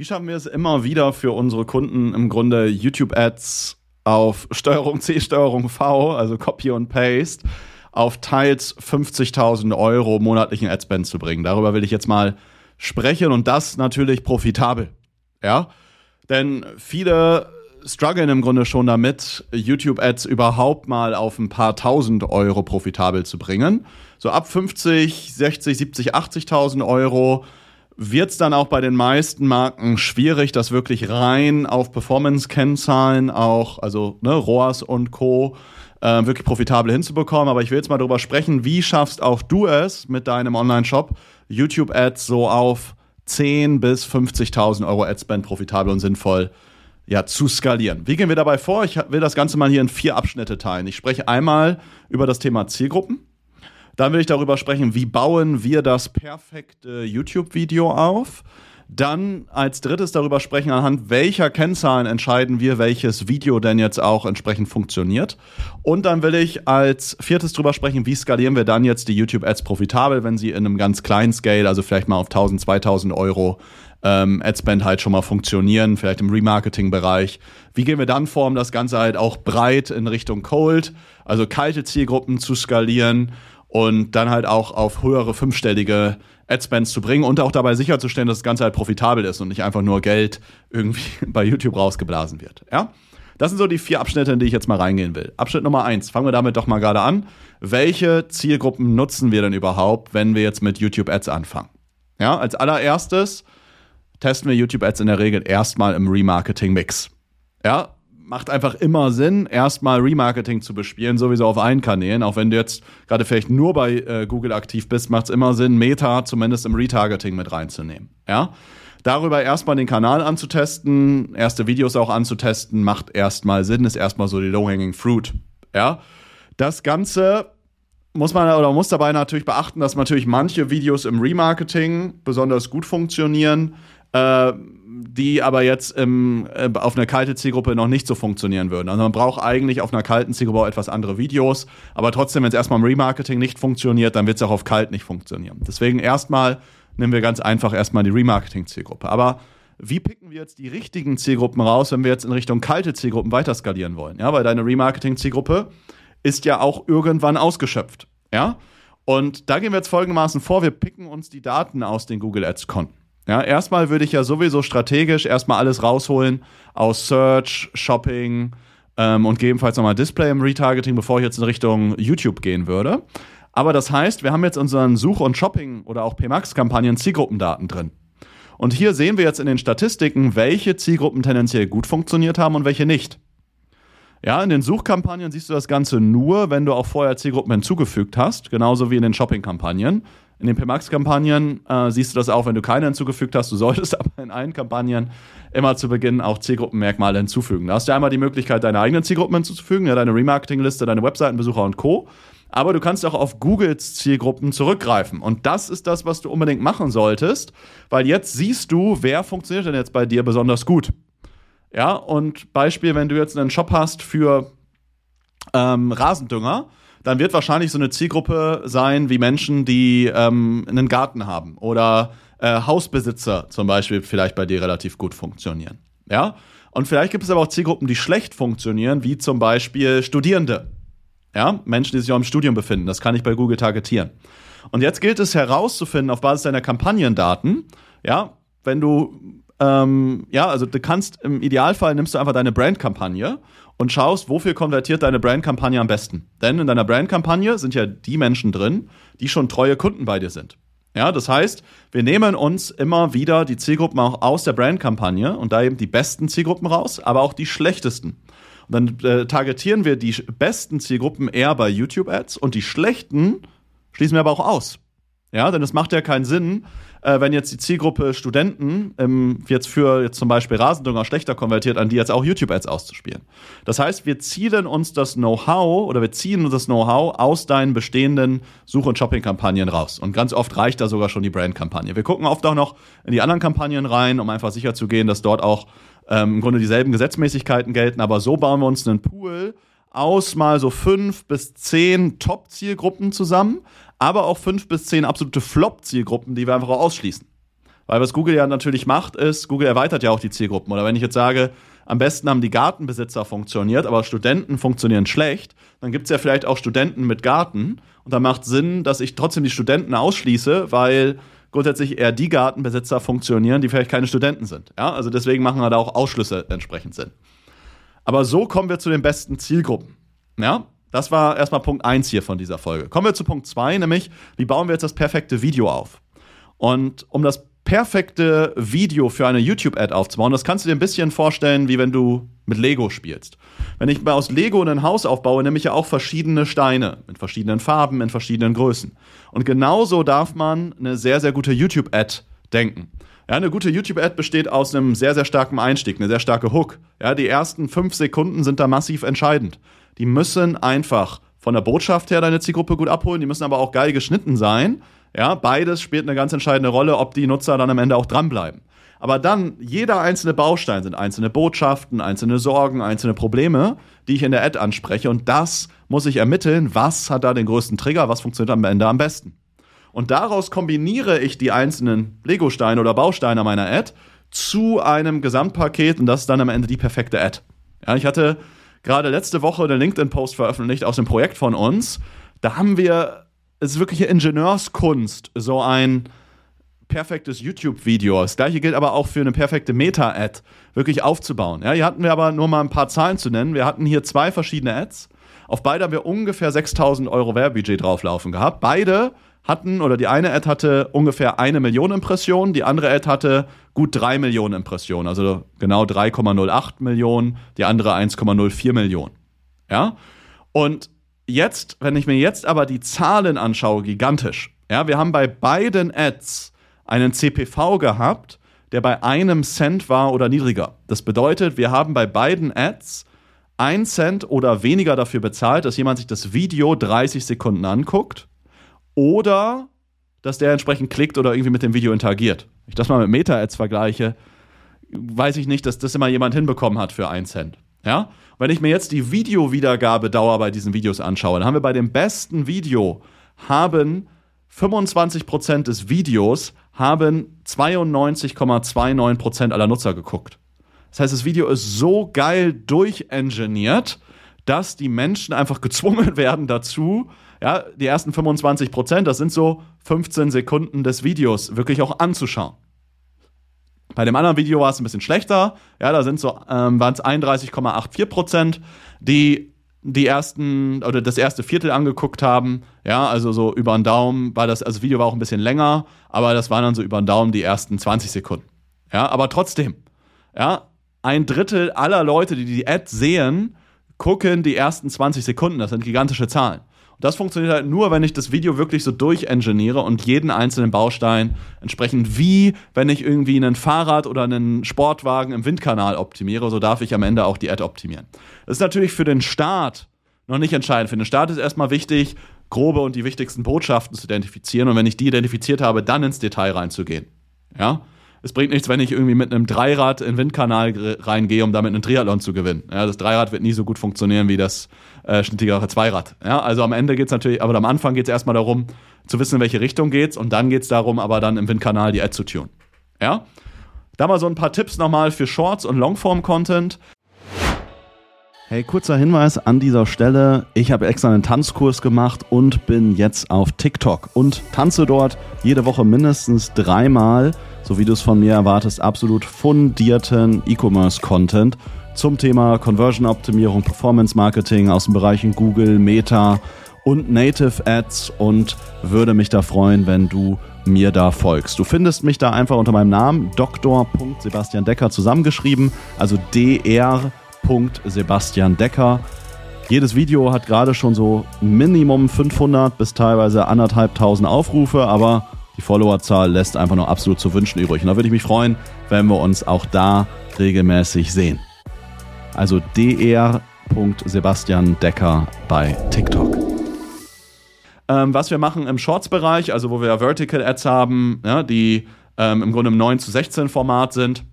Wie schaffen wir es immer wieder für unsere Kunden im Grunde YouTube-Ads auf Steuerung C, Steuerung V, also Copy und Paste, auf teils 50.000 Euro monatlichen Adspend zu bringen? Darüber will ich jetzt mal sprechen und das natürlich profitabel. Ja, denn viele strugglen im Grunde schon damit, YouTube-Ads überhaupt mal auf ein paar tausend Euro profitabel zu bringen. So ab 50, 60, 70, 80.000 Euro wird es dann auch bei den meisten Marken schwierig, das wirklich rein auf Performance-Kennzahlen, auch, also ne, ROAS und Co., äh, wirklich profitabel hinzubekommen. Aber ich will jetzt mal darüber sprechen, wie schaffst auch du es mit deinem Online-Shop, YouTube-Ads so auf 10 bis 50.000 Euro Adspend profitabel und sinnvoll ja, zu skalieren. Wie gehen wir dabei vor? Ich will das Ganze mal hier in vier Abschnitte teilen. Ich spreche einmal über das Thema Zielgruppen. Dann will ich darüber sprechen, wie bauen wir das perfekte YouTube-Video auf. Dann als drittes darüber sprechen, anhand welcher Kennzahlen entscheiden wir, welches Video denn jetzt auch entsprechend funktioniert. Und dann will ich als viertes darüber sprechen, wie skalieren wir dann jetzt die YouTube-Ads profitabel, wenn sie in einem ganz kleinen Scale, also vielleicht mal auf 1000, 2000 Euro ähm, Adspend halt schon mal funktionieren, vielleicht im Remarketing-Bereich. Wie gehen wir dann vor, um das Ganze halt auch breit in Richtung Cold, also kalte Zielgruppen zu skalieren? Und dann halt auch auf höhere fünfstellige Adspends zu bringen und auch dabei sicherzustellen, dass das Ganze halt profitabel ist und nicht einfach nur Geld irgendwie bei YouTube rausgeblasen wird. Ja? Das sind so die vier Abschnitte, in die ich jetzt mal reingehen will. Abschnitt Nummer eins, fangen wir damit doch mal gerade an. Welche Zielgruppen nutzen wir denn überhaupt, wenn wir jetzt mit YouTube Ads anfangen? Ja, als allererstes testen wir YouTube Ads in der Regel erstmal im Remarketing Mix. Ja, macht einfach immer Sinn, erstmal Remarketing zu bespielen, sowieso auf allen Kanälen. Auch wenn du jetzt gerade vielleicht nur bei äh, Google aktiv bist, macht es immer Sinn, Meta zumindest im Retargeting mit reinzunehmen. Ja? Darüber erstmal den Kanal anzutesten, erste Videos auch anzutesten, macht erstmal Sinn, ist erstmal so die Low-Hanging Fruit. Ja? Das Ganze muss man oder muss dabei natürlich beachten, dass natürlich manche Videos im Remarketing besonders gut funktionieren. Äh, die aber jetzt ähm, äh, auf einer kalten Zielgruppe noch nicht so funktionieren würden. Also man braucht eigentlich auf einer kalten Zielgruppe auch etwas andere Videos, aber trotzdem, wenn es erstmal im Remarketing nicht funktioniert, dann wird es auch auf kalt nicht funktionieren. Deswegen erstmal nehmen wir ganz einfach erstmal die Remarketing-Zielgruppe. Aber wie picken wir jetzt die richtigen Zielgruppen raus, wenn wir jetzt in Richtung kalte Zielgruppen weiter skalieren wollen? Ja, weil deine Remarketing-Zielgruppe ist ja auch irgendwann ausgeschöpft. Ja? Und da gehen wir jetzt folgendermaßen vor: Wir picken uns die Daten aus den Google Ads-Konten. Ja, erstmal würde ich ja sowieso strategisch erstmal alles rausholen aus Search, Shopping ähm, und gegebenenfalls nochmal Display im Retargeting, bevor ich jetzt in Richtung YouTube gehen würde. Aber das heißt, wir haben jetzt unseren Such- und Shopping- oder auch PMAX-Kampagnen Zielgruppendaten drin. Und hier sehen wir jetzt in den Statistiken, welche Zielgruppen tendenziell gut funktioniert haben und welche nicht. Ja, in den Suchkampagnen siehst du das Ganze nur, wenn du auch vorher Zielgruppen hinzugefügt hast, genauso wie in den Shopping-Kampagnen. In den PMAX-Kampagnen äh, siehst du das auch, wenn du keine hinzugefügt hast. Du solltest aber in allen Kampagnen immer zu Beginn auch Zielgruppenmerkmale hinzufügen. Da hast du einmal die Möglichkeit, deine eigenen Zielgruppen hinzuzufügen, ja, deine Remarketing-Liste, deine Webseitenbesucher und Co. Aber du kannst auch auf Googles Zielgruppen zurückgreifen. Und das ist das, was du unbedingt machen solltest, weil jetzt siehst du, wer funktioniert denn jetzt bei dir besonders gut. Ja, und Beispiel, wenn du jetzt einen Shop hast für ähm, Rasendünger, dann wird wahrscheinlich so eine Zielgruppe sein wie Menschen, die ähm, einen Garten haben oder äh, Hausbesitzer zum Beispiel vielleicht bei dir relativ gut funktionieren. Ja? Und vielleicht gibt es aber auch Zielgruppen, die schlecht funktionieren, wie zum Beispiel Studierende. Ja? Menschen, die sich auch im Studium befinden. Das kann ich bei Google targetieren. Und jetzt gilt es herauszufinden auf Basis deiner Kampagnendaten, ja, wenn du ähm, ja, also du kannst im Idealfall nimmst du einfach deine Brandkampagne und schaust, wofür konvertiert deine Brandkampagne am besten. Denn in deiner Brandkampagne sind ja die Menschen drin, die schon treue Kunden bei dir sind. Ja, das heißt, wir nehmen uns immer wieder die Zielgruppen auch aus der Brandkampagne und da eben die besten Zielgruppen raus, aber auch die schlechtesten. Und dann äh, targetieren wir die besten Zielgruppen eher bei YouTube-Ads und die schlechten schließen wir aber auch aus. Ja, denn es macht ja keinen Sinn, äh, wenn jetzt die Zielgruppe Studenten ähm, jetzt für jetzt zum Beispiel Rasendünger schlechter konvertiert, an die jetzt auch YouTube-Ads auszuspielen. Das heißt, wir zielen uns das Know-how oder wir ziehen uns das Know-how aus deinen bestehenden Such- und Shopping-Kampagnen raus. Und ganz oft reicht da sogar schon die Brand-Kampagne. Wir gucken oft auch noch in die anderen Kampagnen rein, um einfach sicherzugehen, dass dort auch ähm, im Grunde dieselben Gesetzmäßigkeiten gelten. Aber so bauen wir uns einen Pool aus mal so fünf bis zehn Top-Zielgruppen zusammen, aber auch fünf bis zehn absolute Flop-Zielgruppen, die wir einfach auch ausschließen. Weil was Google ja natürlich macht, ist, Google erweitert ja auch die Zielgruppen. Oder wenn ich jetzt sage, am besten haben die Gartenbesitzer funktioniert, aber Studenten funktionieren schlecht, dann gibt es ja vielleicht auch Studenten mit Garten. Und da macht Sinn, dass ich trotzdem die Studenten ausschließe, weil grundsätzlich eher die Gartenbesitzer funktionieren, die vielleicht keine Studenten sind. Ja? Also deswegen machen da auch Ausschlüsse entsprechend Sinn. Aber so kommen wir zu den besten Zielgruppen. Ja? Das war erstmal Punkt 1 hier von dieser Folge. Kommen wir zu Punkt 2, nämlich, wie bauen wir jetzt das perfekte Video auf? Und um das perfekte Video für eine YouTube-Ad aufzubauen, das kannst du dir ein bisschen vorstellen, wie wenn du mit Lego spielst. Wenn ich mal aus Lego ein Haus aufbaue, nehme ich ja auch verschiedene Steine mit verschiedenen Farben, in verschiedenen Größen. Und genauso darf man eine sehr, sehr gute YouTube-Ad denken. Ja, eine gute YouTube-Ad besteht aus einem sehr, sehr starken Einstieg, eine sehr starke Hook. Ja, die ersten fünf Sekunden sind da massiv entscheidend. Die müssen einfach von der Botschaft her deine Zielgruppe gut abholen, die müssen aber auch geil geschnitten sein. Ja, beides spielt eine ganz entscheidende Rolle, ob die Nutzer dann am Ende auch dranbleiben. Aber dann, jeder einzelne Baustein sind einzelne Botschaften, einzelne Sorgen, einzelne Probleme, die ich in der Ad anspreche. Und das muss ich ermitteln, was hat da den größten Trigger, was funktioniert am Ende am besten. Und daraus kombiniere ich die einzelnen Lego-Steine oder Bausteine meiner Ad zu einem Gesamtpaket und das ist dann am Ende die perfekte Ad. Ja, ich hatte gerade letzte Woche einen LinkedIn-Post veröffentlicht aus dem Projekt von uns. Da haben wir, es ist wirkliche Ingenieurskunst, so ein perfektes YouTube-Video. Das gleiche gilt aber auch für eine perfekte Meta-Ad wirklich aufzubauen. Ja, hier hatten wir aber nur mal ein paar Zahlen zu nennen. Wir hatten hier zwei verschiedene Ads. Auf beide haben wir ungefähr 6000 Euro Werbebudget drauflaufen gehabt. Beide hatten, oder die eine Ad hatte ungefähr eine Million Impressionen, die andere Ad hatte gut drei Millionen Impressionen, also genau 3,08 Millionen, die andere 1,04 Millionen. Ja? Und jetzt, wenn ich mir jetzt aber die Zahlen anschaue, gigantisch. Ja, wir haben bei beiden Ads einen CPV gehabt, der bei einem Cent war oder niedriger. Das bedeutet, wir haben bei beiden Ads ein Cent oder weniger dafür bezahlt, dass jemand sich das Video 30 Sekunden anguckt oder dass der entsprechend klickt oder irgendwie mit dem Video interagiert. Wenn ich das mal mit Meta-Ads vergleiche, weiß ich nicht, dass das immer jemand hinbekommen hat für einen Cent. Ja? Wenn ich mir jetzt die Videowiedergabedauer bei diesen Videos anschaue, dann haben wir bei dem besten Video haben 25% des Videos haben 92,29% aller Nutzer geguckt. Das heißt, das Video ist so geil durchengineert, dass die Menschen einfach gezwungen werden dazu, ja, die ersten 25 Prozent, das sind so 15 Sekunden des Videos, wirklich auch anzuschauen. Bei dem anderen Video war es ein bisschen schlechter. Ja, da sind so, ähm, waren es 31,84 Prozent, die die ersten oder das erste Viertel angeguckt haben. Ja, also so über den Daumen war das, also das Video war auch ein bisschen länger, aber das waren dann so über den Daumen die ersten 20 Sekunden. Ja, aber trotzdem, ja, ein Drittel aller Leute, die die Ad sehen, gucken die ersten 20 Sekunden. Das sind gigantische Zahlen. Das funktioniert halt nur, wenn ich das Video wirklich so durchengineere und jeden einzelnen Baustein entsprechend wie, wenn ich irgendwie einen Fahrrad oder einen Sportwagen im Windkanal optimiere, so darf ich am Ende auch die Ad optimieren. Das ist natürlich für den Start noch nicht entscheidend. Für den Start ist erstmal wichtig, grobe und die wichtigsten Botschaften zu identifizieren und wenn ich die identifiziert habe, dann ins Detail reinzugehen. Ja? Es bringt nichts, wenn ich irgendwie mit einem Dreirad in den Windkanal reingehe, um damit einen Triathlon zu gewinnen. Ja, das Dreirad wird nie so gut funktionieren wie das äh, schnittigere Zweirad. Ja, also am Ende geht es natürlich, aber am Anfang geht es erstmal darum, zu wissen, in welche Richtung geht's und dann geht es darum, aber dann im Windkanal die Ad zu tun. Ja? Da mal so ein paar Tipps nochmal für Shorts und Longform-Content. Hey, kurzer Hinweis an dieser Stelle. Ich habe extra einen Tanzkurs gemacht und bin jetzt auf TikTok und tanze dort jede Woche mindestens dreimal so wie du es von mir erwartest, absolut fundierten E-Commerce-Content zum Thema Conversion-Optimierung, Performance-Marketing aus den Bereichen Google, Meta und Native Ads und würde mich da freuen, wenn du mir da folgst. Du findest mich da einfach unter meinem Namen Dr. Decker zusammengeschrieben, also dr. Sebastian Decker. Jedes Video hat gerade schon so Minimum 500 bis teilweise anderthalbtausend Aufrufe, aber die Followerzahl lässt einfach nur absolut zu wünschen übrig. Und da würde ich mich freuen, wenn wir uns auch da regelmäßig sehen. Also dr. Decker bei TikTok. Ähm, was wir machen im Shorts-Bereich, also wo wir Vertical Ads haben, ja, die ähm, im Grunde im 9 zu 16 Format sind.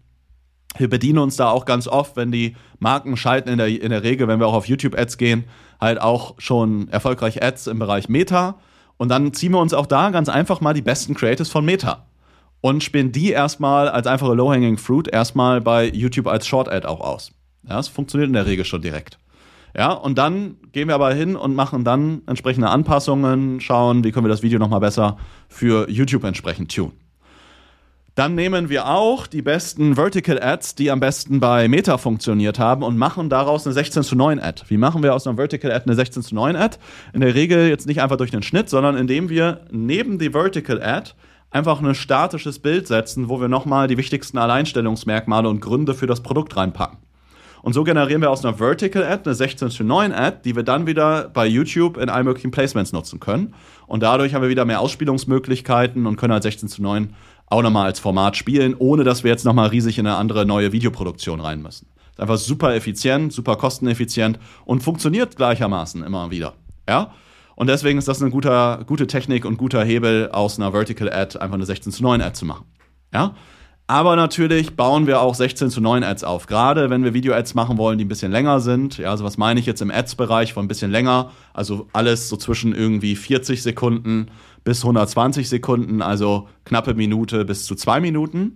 Wir bedienen uns da auch ganz oft, wenn die Marken schalten in der, in der Regel, wenn wir auch auf YouTube-Ads gehen, halt auch schon erfolgreich Ads im Bereich Meta und dann ziehen wir uns auch da ganz einfach mal die besten Creatives von Meta. und spielen die erstmal als einfache Low-Hanging Fruit erstmal bei YouTube als Short-Ad auch aus. Ja, das funktioniert in der Regel schon direkt. Ja, und dann gehen wir aber hin und machen dann entsprechende Anpassungen, schauen, wie können wir das Video nochmal besser für YouTube entsprechend tun. Dann nehmen wir auch die besten Vertical Ads, die am besten bei Meta funktioniert haben und machen daraus eine 16 zu 9 Ad. Wie machen wir aus einer Vertical Ad eine 16 zu 9 Ad? In der Regel jetzt nicht einfach durch den Schnitt, sondern indem wir neben die Vertical Ad einfach ein statisches Bild setzen, wo wir nochmal die wichtigsten Alleinstellungsmerkmale und Gründe für das Produkt reinpacken. Und so generieren wir aus einer Vertical Ad eine 16 zu 9 Ad, die wir dann wieder bei YouTube in allen möglichen Placements nutzen können. Und dadurch haben wir wieder mehr Ausspielungsmöglichkeiten und können halt 16 zu 9 auch nochmal als Format spielen, ohne dass wir jetzt nochmal riesig in eine andere neue Videoproduktion rein müssen. Ist einfach super effizient, super kosteneffizient und funktioniert gleichermaßen immer wieder. Ja? Und deswegen ist das eine guter, gute Technik und guter Hebel, aus einer Vertical Ad einfach eine 16 zu 9 Ad zu machen. Ja? Aber natürlich bauen wir auch 16 zu 9 Ads auf. Gerade wenn wir Video-Ads machen wollen, die ein bisschen länger sind. Ja, also was meine ich jetzt im Ads-Bereich von ein bisschen länger? Also alles so zwischen irgendwie 40 Sekunden bis 120 Sekunden, also knappe Minute bis zu zwei Minuten.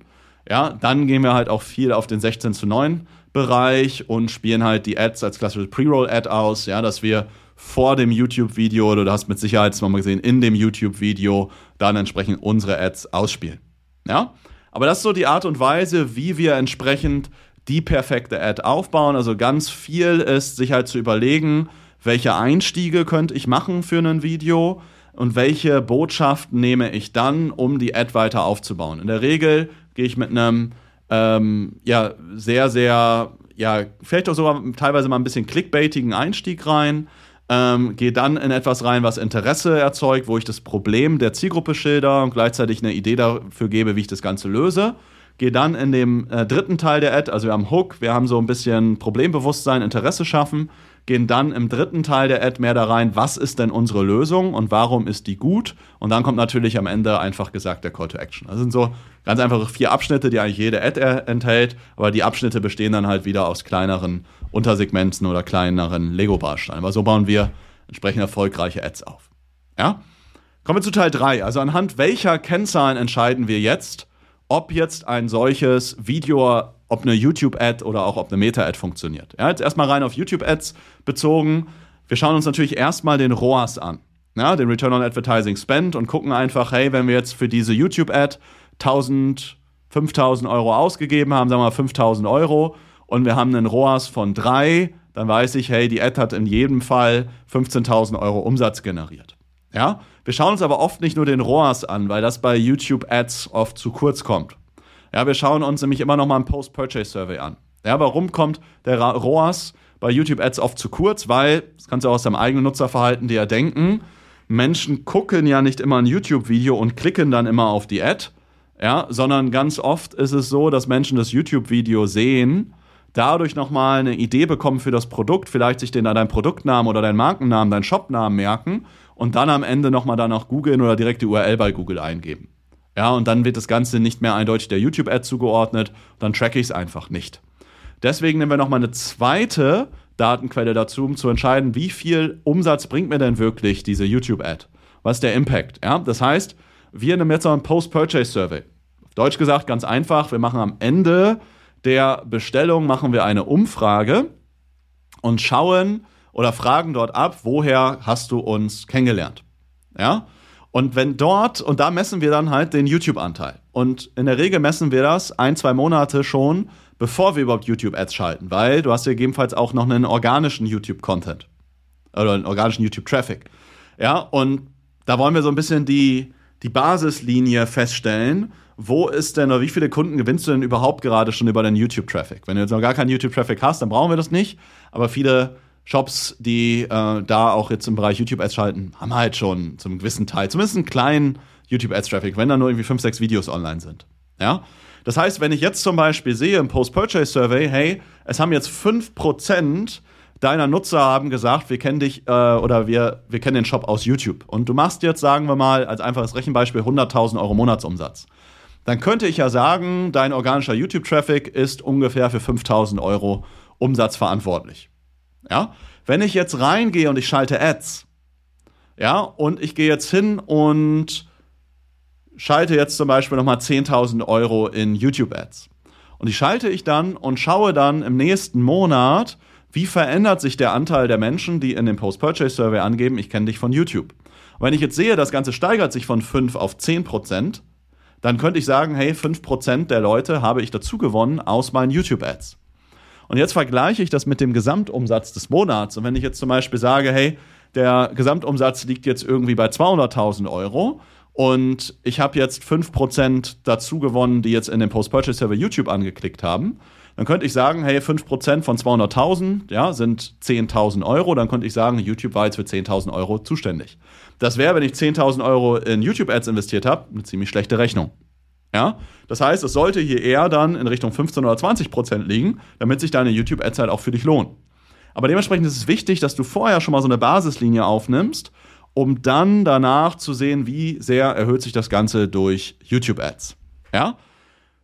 Ja, dann gehen wir halt auch viel auf den 16 zu 9 Bereich und spielen halt die Ads als klassische Pre-Roll-Ad aus, ja, dass wir vor dem YouTube-Video, oder du hast mit Sicherheit mal gesehen, in dem YouTube-Video dann entsprechend unsere Ads ausspielen. Ja, aber das ist so die Art und Weise, wie wir entsprechend die perfekte Ad aufbauen. Also ganz viel ist, sich halt zu überlegen, welche Einstiege könnte ich machen für ein Video und welche Botschaft nehme ich dann, um die Ad weiter aufzubauen. In der Regel gehe ich mit einem ähm, ja, sehr, sehr, ja, vielleicht auch sogar teilweise mal ein bisschen clickbaitigen Einstieg rein. Ähm, gehe dann in etwas rein, was Interesse erzeugt, wo ich das Problem der Zielgruppe schilder und gleichzeitig eine Idee dafür gebe, wie ich das Ganze löse. Gehe dann in dem äh, dritten Teil der Ad, also wir haben Hook, wir haben so ein bisschen Problembewusstsein, Interesse schaffen gehen dann im dritten Teil der Ad mehr da rein, was ist denn unsere Lösung und warum ist die gut? Und dann kommt natürlich am Ende einfach gesagt der Call to Action. Das sind so ganz einfache vier Abschnitte, die eigentlich jede Ad enthält, aber die Abschnitte bestehen dann halt wieder aus kleineren Untersegmenten oder kleineren Lego-Bausteinen. Aber so bauen wir entsprechend erfolgreiche Ads auf. Ja? Kommen wir zu Teil 3. Also anhand welcher Kennzahlen entscheiden wir jetzt, ob jetzt ein solches Video ob eine YouTube-Ad oder auch ob eine Meta-Ad funktioniert. Ja, jetzt erstmal rein auf YouTube-Ads bezogen. Wir schauen uns natürlich erstmal den ROAS an, ja, den Return on Advertising Spend und gucken einfach, hey, wenn wir jetzt für diese YouTube-Ad 1000, 5000 Euro ausgegeben haben, sagen wir mal 5000 Euro und wir haben einen ROAS von 3, dann weiß ich, hey, die Ad hat in jedem Fall 15.000 Euro Umsatz generiert. Ja, wir schauen uns aber oft nicht nur den ROAS an, weil das bei YouTube-Ads oft zu kurz kommt. Ja, wir schauen uns nämlich immer noch mal ein Post-Purchase-Survey an. Ja, warum kommt der ROAS bei YouTube-Ads oft zu kurz? Weil, das kannst du aus deinem eigenen Nutzerverhalten dir ja denken, Menschen gucken ja nicht immer ein YouTube-Video und klicken dann immer auf die Ad, ja, sondern ganz oft ist es so, dass Menschen das YouTube-Video sehen, dadurch nochmal eine Idee bekommen für das Produkt, vielleicht sich den deinen Produktnamen oder deinen Markennamen, deinen Shopnamen merken und dann am Ende nochmal danach googeln oder direkt die URL bei Google eingeben. Ja, und dann wird das Ganze nicht mehr eindeutig der YouTube-Ad zugeordnet, dann tracke ich es einfach nicht. Deswegen nehmen wir nochmal eine zweite Datenquelle dazu, um zu entscheiden, wie viel Umsatz bringt mir denn wirklich diese YouTube-Ad? Was ist der Impact? Ja, das heißt, wir nehmen jetzt noch ein Post-Purchase-Survey. Auf Deutsch gesagt, ganz einfach, wir machen am Ende der Bestellung machen wir eine Umfrage und schauen oder fragen dort ab, woher hast du uns kennengelernt? Ja? Und wenn dort, und da messen wir dann halt den YouTube-Anteil. Und in der Regel messen wir das ein, zwei Monate schon, bevor wir überhaupt YouTube-Ads schalten, weil du hast ja gegebenenfalls auch noch einen organischen YouTube-Content oder einen organischen YouTube-Traffic. Ja, und da wollen wir so ein bisschen die, die Basislinie feststellen. Wo ist denn oder wie viele Kunden gewinnst du denn überhaupt gerade schon über deinen YouTube-Traffic? Wenn du jetzt noch gar keinen YouTube-Traffic hast, dann brauchen wir das nicht. Aber viele Shops, die äh, da auch jetzt im Bereich YouTube-Ads schalten, haben halt schon zum gewissen Teil, zumindest einen kleinen YouTube-Ads-Traffic, wenn da nur irgendwie fünf, sechs Videos online sind. Ja? Das heißt, wenn ich jetzt zum Beispiel sehe im Post-Purchase-Survey, hey, es haben jetzt 5% deiner Nutzer haben gesagt, wir kennen dich äh, oder wir, wir kennen den Shop aus YouTube. Und du machst jetzt, sagen wir mal, als einfaches Rechenbeispiel 100.000 Euro Monatsumsatz. Dann könnte ich ja sagen, dein organischer YouTube-Traffic ist ungefähr für 5.000 Euro Umsatz verantwortlich. Ja? Wenn ich jetzt reingehe und ich schalte Ads, ja, und ich gehe jetzt hin und schalte jetzt zum Beispiel nochmal 10.000 Euro in YouTube-Ads. Und die schalte ich dann und schaue dann im nächsten Monat, wie verändert sich der Anteil der Menschen, die in dem Post-Purchase-Survey angeben, ich kenne dich von YouTube. Und wenn ich jetzt sehe, das Ganze steigert sich von 5 auf 10 Prozent, dann könnte ich sagen, hey, 5 Prozent der Leute habe ich dazu gewonnen aus meinen YouTube-Ads. Und jetzt vergleiche ich das mit dem Gesamtumsatz des Monats. Und wenn ich jetzt zum Beispiel sage, hey, der Gesamtumsatz liegt jetzt irgendwie bei 200.000 Euro und ich habe jetzt 5% dazu gewonnen, die jetzt in den Post-Purchase-Server YouTube angeklickt haben, dann könnte ich sagen, hey, 5% von 200.000 ja, sind 10.000 Euro. Dann könnte ich sagen, YouTube war jetzt für 10.000 Euro zuständig. Das wäre, wenn ich 10.000 Euro in YouTube-Ads investiert habe, eine ziemlich schlechte Rechnung. Ja? Das heißt, es sollte hier eher dann in Richtung 15 oder 20 Prozent liegen, damit sich deine YouTube-Ads halt auch für dich lohnen. Aber dementsprechend ist es wichtig, dass du vorher schon mal so eine Basislinie aufnimmst, um dann danach zu sehen, wie sehr erhöht sich das Ganze durch YouTube-Ads. Ja?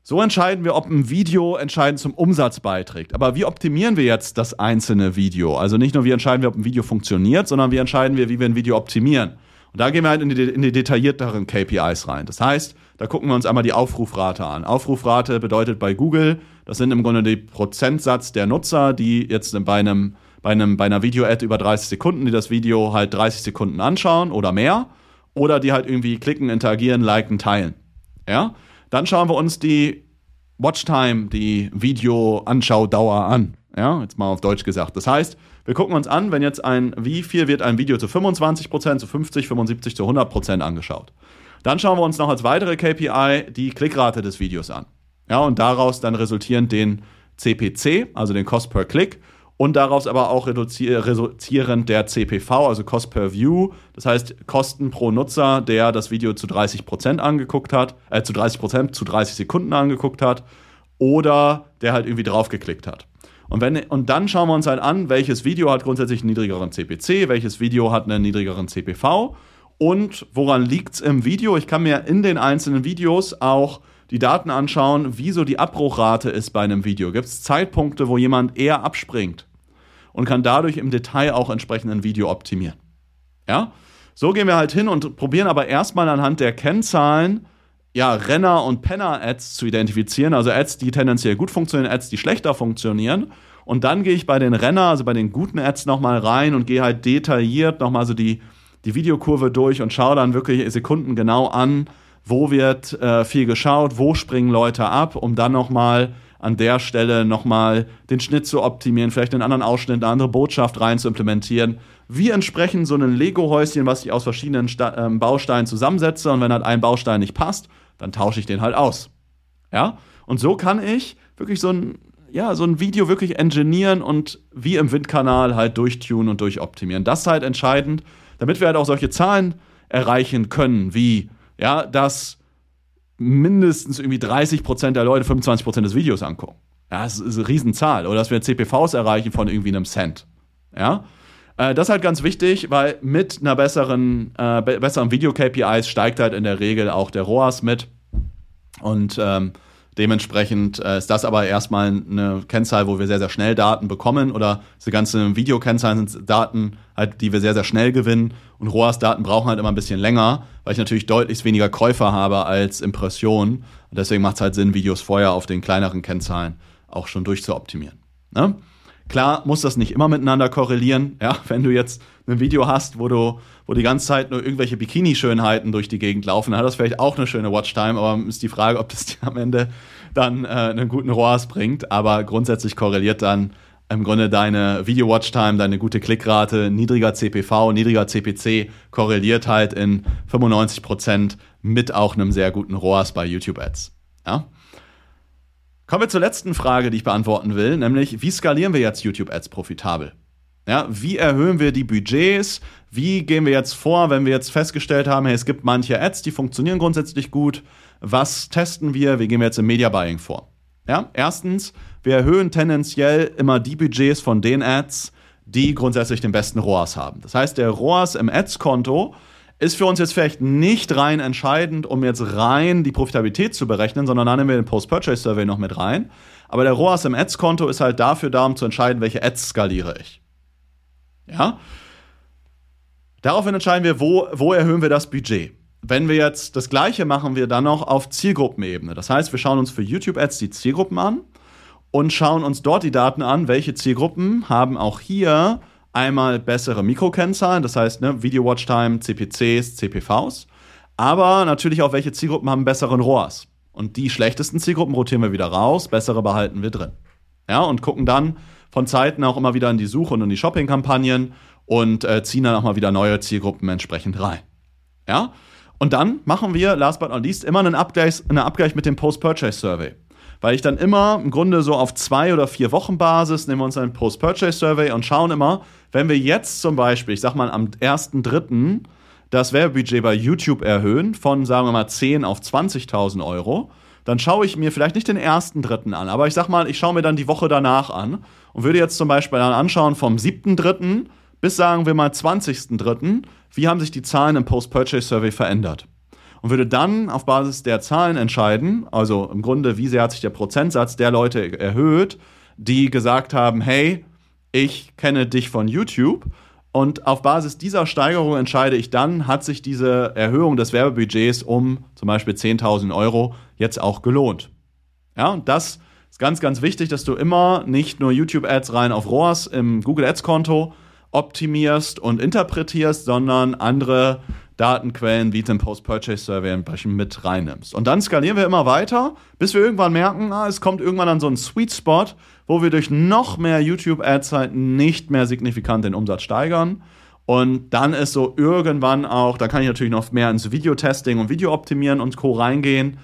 So entscheiden wir, ob ein Video entscheidend zum Umsatz beiträgt. Aber wie optimieren wir jetzt das einzelne Video? Also nicht nur, wie entscheiden wir, ob ein Video funktioniert, sondern wie entscheiden wir, wie wir ein Video optimieren. Und da gehen wir halt in die, in die detaillierteren KPIs rein. Das heißt, da gucken wir uns einmal die Aufrufrate an. Aufrufrate bedeutet bei Google, das sind im Grunde die Prozentsatz der Nutzer, die jetzt bei einem bei, einem, bei einer Video-Ad über 30 Sekunden, die das Video halt 30 Sekunden anschauen oder mehr, oder die halt irgendwie klicken, interagieren, liken, teilen. Ja? Dann schauen wir uns die Watchtime, die Video-Anschaudauer an. Ja, jetzt mal auf Deutsch gesagt. Das heißt, wir gucken uns an, wenn jetzt ein, wie viel wird ein Video zu 25%, zu 50, 75, zu 100% angeschaut. Dann schauen wir uns noch als weitere KPI die Klickrate des Videos an. Ja, und daraus dann resultierend den CPC, also den Cost per Click, und daraus aber auch reduzierend der CPV, also Cost per View, das heißt Kosten pro Nutzer, der das Video zu 30% angeguckt hat, äh, zu 30% zu 30 Sekunden angeguckt hat oder der halt irgendwie draufgeklickt hat. Und, wenn, und dann schauen wir uns halt an, welches Video hat grundsätzlich einen niedrigeren CPC, welches Video hat einen niedrigeren CPV und woran liegt es im Video. Ich kann mir in den einzelnen Videos auch die Daten anschauen, wie so die Abbruchrate ist bei einem Video. Gibt es Zeitpunkte, wo jemand eher abspringt und kann dadurch im Detail auch entsprechend ein Video optimieren. Ja? So gehen wir halt hin und probieren aber erstmal anhand der Kennzahlen ja, Renner- und Penner-Ads zu identifizieren, also Ads, die tendenziell gut funktionieren, Ads, die schlechter funktionieren. Und dann gehe ich bei den Renner, also bei den guten Ads nochmal rein und gehe halt detailliert nochmal so die, die Videokurve durch und schaue dann wirklich Sekunden genau an, wo wird äh, viel geschaut, wo springen Leute ab, um dann nochmal an der Stelle nochmal den Schnitt zu optimieren, vielleicht einen anderen Ausschnitt, eine andere Botschaft rein zu implementieren. Wie entsprechend so ein Lego-Häuschen, was ich aus verschiedenen Sta ähm, Bausteinen zusammensetze und wenn halt ein Baustein nicht passt, dann tausche ich den halt aus. Ja? Und so kann ich wirklich so ein, ja, so ein Video wirklich engineieren und wie im Windkanal halt durchtunen und durchoptimieren. Das ist halt entscheidend, damit wir halt auch solche Zahlen erreichen können, wie ja, dass mindestens irgendwie 30% der Leute 25% des Videos angucken. Ja, das ist eine Riesenzahl. Oder dass wir CPVs erreichen von irgendwie einem Cent. Ja, äh, das ist halt ganz wichtig, weil mit einer besseren, äh, besseren Video-KPIs steigt halt in der Regel auch der ROAS mit. Und ähm, Dementsprechend äh, ist das aber erstmal eine Kennzahl, wo wir sehr, sehr schnell Daten bekommen oder diese ganzen Videokennzahlen sind Daten, halt, die wir sehr, sehr schnell gewinnen und ROAS-Daten brauchen halt immer ein bisschen länger, weil ich natürlich deutlich weniger Käufer habe als Impressionen. Und deswegen macht es halt Sinn, Videos vorher auf den kleineren Kennzahlen auch schon durchzuoptimieren. Ne? Klar muss das nicht immer miteinander korrelieren. Ja, wenn du jetzt ein Video hast, wo du, wo die ganze Zeit nur irgendwelche Bikini-Schönheiten durch die Gegend laufen, dann hat das vielleicht auch eine schöne Watchtime, aber ist die Frage, ob das dir am Ende dann äh, einen guten ROAS bringt. Aber grundsätzlich korreliert dann im Grunde deine Video-Watchtime, deine gute Klickrate, niedriger CPV, niedriger CPC korreliert halt in 95 Prozent mit auch einem sehr guten ROAS bei YouTube-Ads. Ja? Kommen wir zur letzten Frage, die ich beantworten will, nämlich wie skalieren wir jetzt YouTube-Ads profitabel? Ja, wie erhöhen wir die Budgets? Wie gehen wir jetzt vor, wenn wir jetzt festgestellt haben, hey, es gibt manche Ads, die funktionieren grundsätzlich gut. Was testen wir? Wie gehen wir jetzt im Media Buying vor? Ja, erstens, wir erhöhen tendenziell immer die Budgets von den Ads, die grundsätzlich den besten ROAS haben. Das heißt, der ROAS im Ads-Konto ist für uns jetzt vielleicht nicht rein entscheidend, um jetzt rein die Profitabilität zu berechnen, sondern dann nehmen wir den Post-Purchase-Survey noch mit rein. Aber der ROAS im Ads-Konto ist halt dafür da, um zu entscheiden, welche Ads skaliere ich. Ja? Daraufhin entscheiden wir, wo, wo erhöhen wir das Budget. wenn wir jetzt das gleiche machen wir dann noch auf Zielgruppenebene. Das heißt, wir schauen uns für YouTube-Ads die Zielgruppen an und schauen uns dort die Daten an, welche Zielgruppen haben auch hier einmal bessere Mikrokennzahlen, das heißt ne, Video Watch Time, CPCs, CPVs, aber natürlich auch welche Zielgruppen haben besseren ROAS. Und die schlechtesten Zielgruppen rotieren wir wieder raus, bessere behalten wir drin. Ja, und gucken dann von Zeiten auch immer wieder in die Suche und in die Shopping-Kampagnen und äh, ziehen dann auch mal wieder neue Zielgruppen entsprechend rein. Ja, und dann machen wir, last but not least, immer einen Abgleich, einen Abgleich mit dem Post-Purchase-Survey. Weil ich dann immer im Grunde so auf zwei oder vier Wochen Basis nehmen wir uns einen Post-Purchase-Survey und schauen immer, wenn wir jetzt zum Beispiel, ich sag mal am 1.3. das Werbebudget bei YouTube erhöhen von, sagen wir mal, 10 auf 20.000 Euro, dann schaue ich mir vielleicht nicht den ersten Dritten an, aber ich sag mal, ich schaue mir dann die Woche danach an und würde jetzt zum Beispiel dann anschauen vom 7.3. bis sagen wir mal 20.3., wie haben sich die Zahlen im Post-Purchase-Survey verändert. Und würde dann auf Basis der Zahlen entscheiden, also im Grunde, wie sehr hat sich der Prozentsatz der Leute erhöht, die gesagt haben, hey, ich kenne dich von YouTube. Und auf Basis dieser Steigerung entscheide ich dann, hat sich diese Erhöhung des Werbebudgets um zum Beispiel 10.000 Euro jetzt auch gelohnt. Ja, und das ist ganz, ganz wichtig, dass du immer nicht nur YouTube-Ads rein auf ROAS im Google Ads-Konto optimierst und interpretierst, sondern andere Datenquellen wie den Post-Purchase-Survey entsprechend mit reinnimmst. Und dann skalieren wir immer weiter, bis wir irgendwann merken, ah, es kommt irgendwann an so einen Sweet Spot, wo wir durch noch mehr YouTube-Ads halt nicht mehr signifikant den Umsatz steigern. Und dann ist so irgendwann auch, da kann ich natürlich noch mehr ins Videotesting und Videooptimieren und Co. reingehen.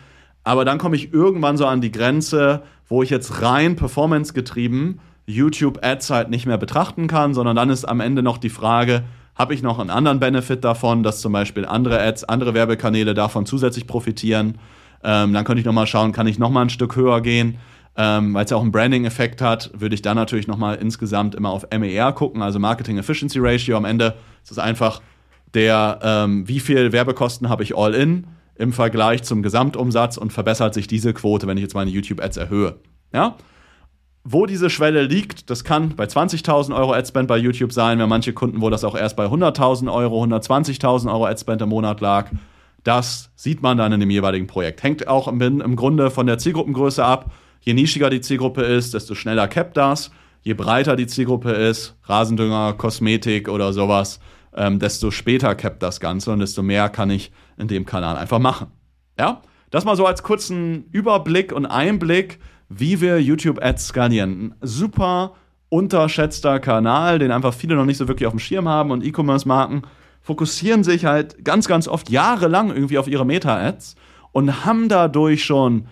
Aber dann komme ich irgendwann so an die Grenze, wo ich jetzt rein performance-getrieben YouTube-Ads halt nicht mehr betrachten kann, sondern dann ist am Ende noch die Frage, habe ich noch einen anderen Benefit davon, dass zum Beispiel andere Ads, andere Werbekanäle davon zusätzlich profitieren. Ähm, dann könnte ich nochmal schauen, kann ich nochmal ein Stück höher gehen. Ähm, Weil es ja auch einen Branding-Effekt hat, würde ich dann natürlich nochmal insgesamt immer auf MER gucken, also Marketing Efficiency Ratio. Am Ende ist es einfach der, ähm, wie viel Werbekosten habe ich all in im Vergleich zum Gesamtumsatz und verbessert sich diese Quote, wenn ich jetzt meine YouTube-Ads erhöhe. Ja? Wo diese Schwelle liegt, das kann bei 20.000 Euro Adspend bei YouTube sein, haben manche Kunden, wo das auch erst bei 100.000 Euro, 120.000 Euro Adspend im Monat lag. Das sieht man dann in dem jeweiligen Projekt. Hängt auch im, Grunde von der Zielgruppengröße ab. Je nischiger die Zielgruppe ist, desto schneller cappt das. Je breiter die Zielgruppe ist, Rasendünger, Kosmetik oder sowas, ähm, desto später cappt das Ganze und desto mehr kann ich in dem Kanal einfach machen. Ja, das mal so als kurzen Überblick und Einblick wie wir YouTube-Ads skalieren. Super unterschätzter Kanal, den einfach viele noch nicht so wirklich auf dem Schirm haben und E-Commerce-Marken fokussieren sich halt ganz, ganz oft jahrelang irgendwie auf ihre Meta-Ads und haben dadurch schon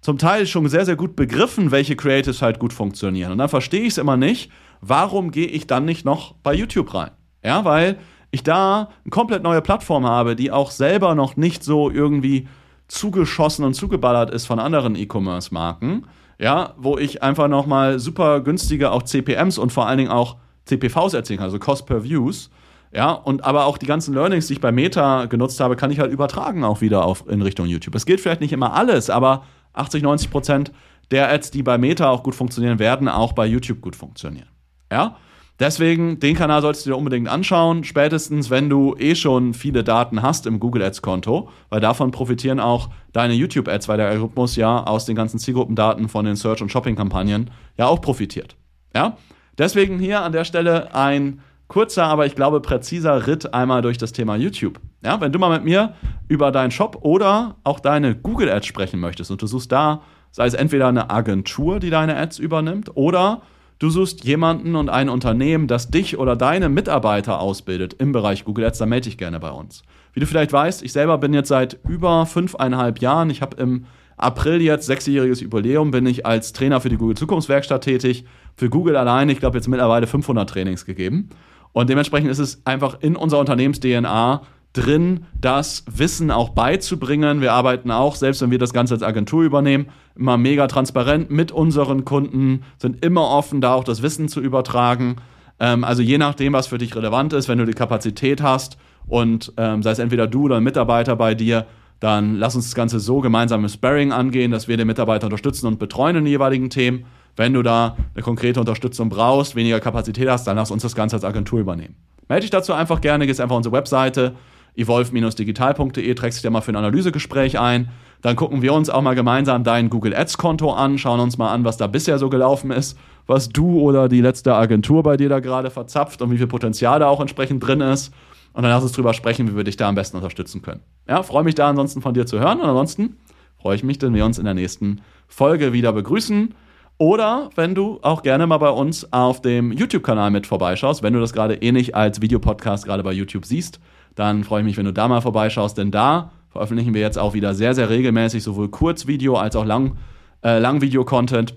zum Teil schon sehr, sehr gut begriffen, welche Creatives halt gut funktionieren. Und dann verstehe ich es immer nicht, warum gehe ich dann nicht noch bei YouTube rein? Ja, weil ich da eine komplett neue Plattform habe, die auch selber noch nicht so irgendwie zugeschossen und zugeballert ist von anderen E-Commerce-Marken, ja, wo ich einfach nochmal super günstige auch CPMs und vor allen Dingen auch CPVs erzielen kann, also Cost per Views. Ja, und aber auch die ganzen Learnings, die ich bei Meta genutzt habe, kann ich halt übertragen auch wieder auf, in Richtung YouTube. Es gilt vielleicht nicht immer alles, aber 80, 90 Prozent der Ads, die bei Meta auch gut funktionieren, werden auch bei YouTube gut funktionieren. Ja, Deswegen, den Kanal solltest du dir unbedingt anschauen, spätestens wenn du eh schon viele Daten hast im Google Ads Konto, weil davon profitieren auch deine YouTube Ads, weil der Algorithmus ja aus den ganzen Zielgruppendaten von den Search- und Shopping-Kampagnen ja auch profitiert. Ja? Deswegen hier an der Stelle ein kurzer, aber ich glaube präziser Ritt einmal durch das Thema YouTube. Ja, wenn du mal mit mir über deinen Shop oder auch deine Google Ads sprechen möchtest und du suchst da, sei es entweder eine Agentur, die deine Ads übernimmt, oder Du suchst jemanden und ein Unternehmen, das dich oder deine Mitarbeiter ausbildet im Bereich Google Ads, dann melde dich gerne bei uns. Wie du vielleicht weißt, ich selber bin jetzt seit über fünfeinhalb Jahren, ich habe im April jetzt sechsjähriges Jubiläum, bin ich als Trainer für die Google Zukunftswerkstatt tätig. Für Google allein, ich glaube, jetzt mittlerweile 500 Trainings gegeben. Und dementsprechend ist es einfach in unserer Unternehmens-DNA drin, das Wissen auch beizubringen. Wir arbeiten auch, selbst wenn wir das Ganze als Agentur übernehmen, immer mega transparent mit unseren Kunden, sind immer offen, da auch das Wissen zu übertragen. Ähm, also je nachdem, was für dich relevant ist, wenn du die Kapazität hast und ähm, sei es entweder du oder ein Mitarbeiter bei dir, dann lass uns das Ganze so gemeinsam im Sparring angehen, dass wir den Mitarbeiter unterstützen und betreuen in den jeweiligen Themen. Wenn du da eine konkrete Unterstützung brauchst, weniger Kapazität hast, dann lass uns das Ganze als Agentur übernehmen. Melde dich dazu einfach gerne, gehst einfach auf unsere Webseite evolve-digital.de, trägst dich da mal für ein Analysegespräch ein. Dann gucken wir uns auch mal gemeinsam dein Google Ads-Konto an, schauen uns mal an, was da bisher so gelaufen ist, was du oder die letzte Agentur bei dir da gerade verzapft und wie viel Potenzial da auch entsprechend drin ist. Und dann lass uns drüber sprechen, wie wir dich da am besten unterstützen können. Ja, freue mich da ansonsten von dir zu hören. Und ansonsten freue ich mich, wenn wir uns in der nächsten Folge wieder begrüßen. Oder wenn du auch gerne mal bei uns auf dem YouTube-Kanal mit vorbeischaust, wenn du das gerade eh nicht als Videopodcast gerade bei YouTube siehst, dann freue ich mich, wenn du da mal vorbeischaust, denn da veröffentlichen wir jetzt auch wieder sehr, sehr regelmäßig sowohl Kurzvideo als auch Lang, äh, Langvideo-Content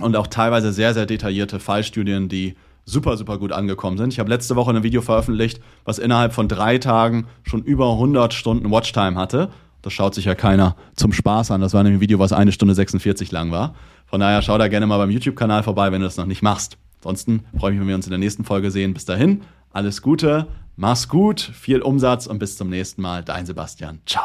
und auch teilweise sehr, sehr detaillierte Fallstudien, die super, super gut angekommen sind. Ich habe letzte Woche ein Video veröffentlicht, was innerhalb von drei Tagen schon über 100 Stunden Watchtime hatte. Das schaut sich ja keiner zum Spaß an. Das war nämlich ein Video, was eine Stunde 46 lang war. Von daher schau da gerne mal beim YouTube-Kanal vorbei, wenn du das noch nicht machst. Ansonsten freue ich mich, wenn wir uns in der nächsten Folge sehen. Bis dahin, alles Gute, mach's gut, viel Umsatz und bis zum nächsten Mal. Dein Sebastian. Ciao.